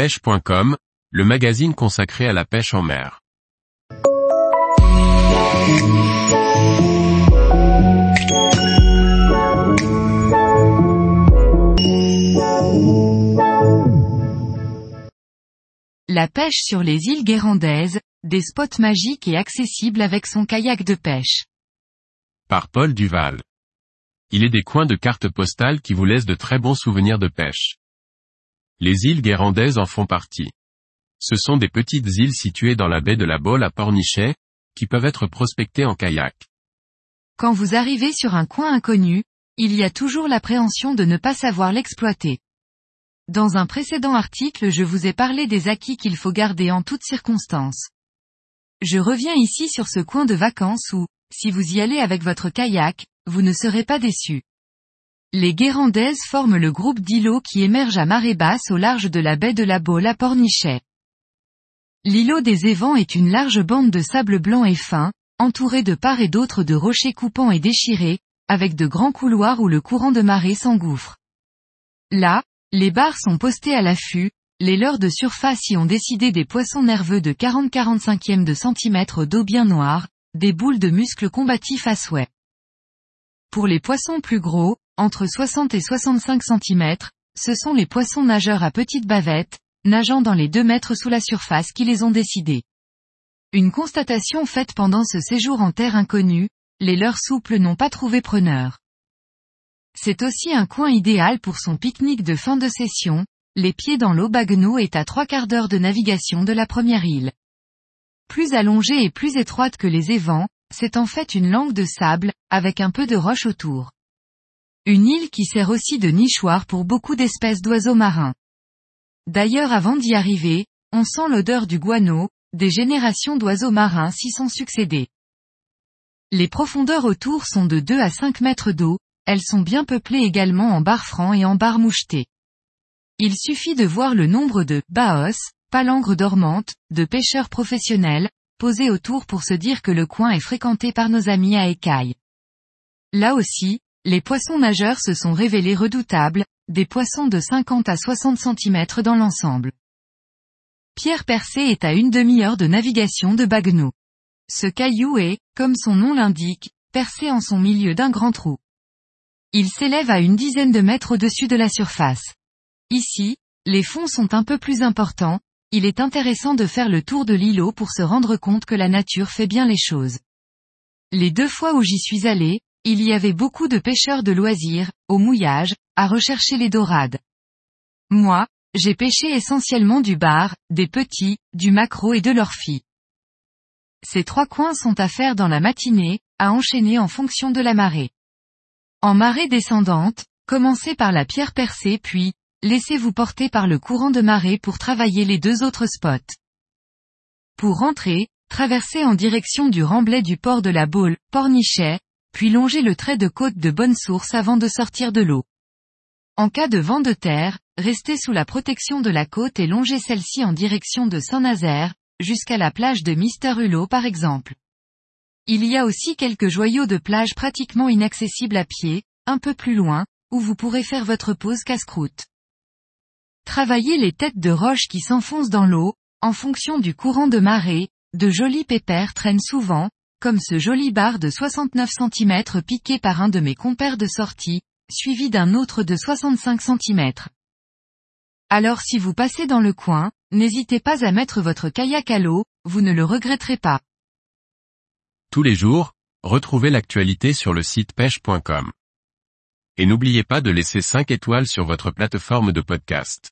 pêche.com, le magazine consacré à la pêche en mer. La pêche sur les îles Guérandaises, des spots magiques et accessibles avec son kayak de pêche. Par Paul Duval. Il est des coins de cartes postales qui vous laissent de très bons souvenirs de pêche. Les îles Guérandaises en font partie. Ce sont des petites îles situées dans la baie de la Baule à Pornichet, qui peuvent être prospectées en kayak. Quand vous arrivez sur un coin inconnu, il y a toujours l'appréhension de ne pas savoir l'exploiter. Dans un précédent article je vous ai parlé des acquis qu'il faut garder en toutes circonstances. Je reviens ici sur ce coin de vacances où, si vous y allez avec votre kayak, vous ne serez pas déçu. Les Guérandaises forment le groupe d'îlots qui émerge à marée basse au large de la baie de la Baule à Pornichet. L'îlot des Évents est une large bande de sable blanc et fin, entourée de part et d'autre de rochers coupants et déchirés, avec de grands couloirs où le courant de marée s'engouffre. Là, les barres sont postées à l'affût, les leurres de surface y ont décidé des poissons nerveux de 40-45e de centimètre d'eau bien noire, des boules de muscles combatifs à souhait. Pour les poissons plus gros, entre 60 et 65 cm, ce sont les poissons nageurs à petites bavettes, nageant dans les 2 mètres sous la surface qui les ont décidés. Une constatation faite pendant ce séjour en terre inconnue, les leurres souples n'ont pas trouvé preneur. C'est aussi un coin idéal pour son pique-nique de fin de session, les pieds dans l'eau Bagno est à trois quarts d'heure de navigation de la première île. Plus allongée et plus étroite que les évents, c'est en fait une langue de sable, avec un peu de roche autour. Une île qui sert aussi de nichoir pour beaucoup d'espèces d'oiseaux marins. D'ailleurs avant d'y arriver, on sent l'odeur du guano, des générations d'oiseaux marins s'y sont succédés. Les profondeurs autour sont de 2 à 5 mètres d'eau, elles sont bien peuplées également en bar francs et en bar mouchetés. Il suffit de voir le nombre de baos, palangres dormantes, de pêcheurs professionnels, posés autour pour se dire que le coin est fréquenté par nos amis à écailles. Là aussi, les poissons nageurs se sont révélés redoutables, des poissons de 50 à 60 cm dans l'ensemble. Pierre Percé est à une demi-heure de navigation de Bagno. Ce caillou est, comme son nom l'indique, percé en son milieu d'un grand trou. Il s'élève à une dizaine de mètres au-dessus de la surface. Ici, les fonds sont un peu plus importants, il est intéressant de faire le tour de l'îlot pour se rendre compte que la nature fait bien les choses. Les deux fois où j'y suis allé, il y avait beaucoup de pêcheurs de loisirs, au mouillage, à rechercher les dorades. Moi, j'ai pêché essentiellement du bar, des petits, du maquereau et de l'orphie. Ces trois coins sont à faire dans la matinée, à enchaîner en fonction de la marée. En marée descendante, commencez par la pierre percée puis, laissez-vous porter par le courant de marée pour travailler les deux autres spots. Pour rentrer, traversez en direction du remblai du port de la Baule, Pornichet, puis longez le trait de côte de bonne source avant de sortir de l'eau. En cas de vent de terre, restez sous la protection de la côte et longez celle-ci en direction de Saint-Nazaire, jusqu'à la plage de Mister Hulot par exemple. Il y a aussi quelques joyaux de plage pratiquement inaccessibles à pied, un peu plus loin, où vous pourrez faire votre pause casse-croûte. Travaillez les têtes de roche qui s'enfoncent dans l'eau, en fonction du courant de marée, de jolis pépères traînent souvent, comme ce joli bar de 69 cm piqué par un de mes compères de sortie, suivi d'un autre de 65 cm. Alors si vous passez dans le coin, n'hésitez pas à mettre votre kayak à l'eau, vous ne le regretterez pas. Tous les jours, retrouvez l'actualité sur le site pêche.com. Et n'oubliez pas de laisser 5 étoiles sur votre plateforme de podcast.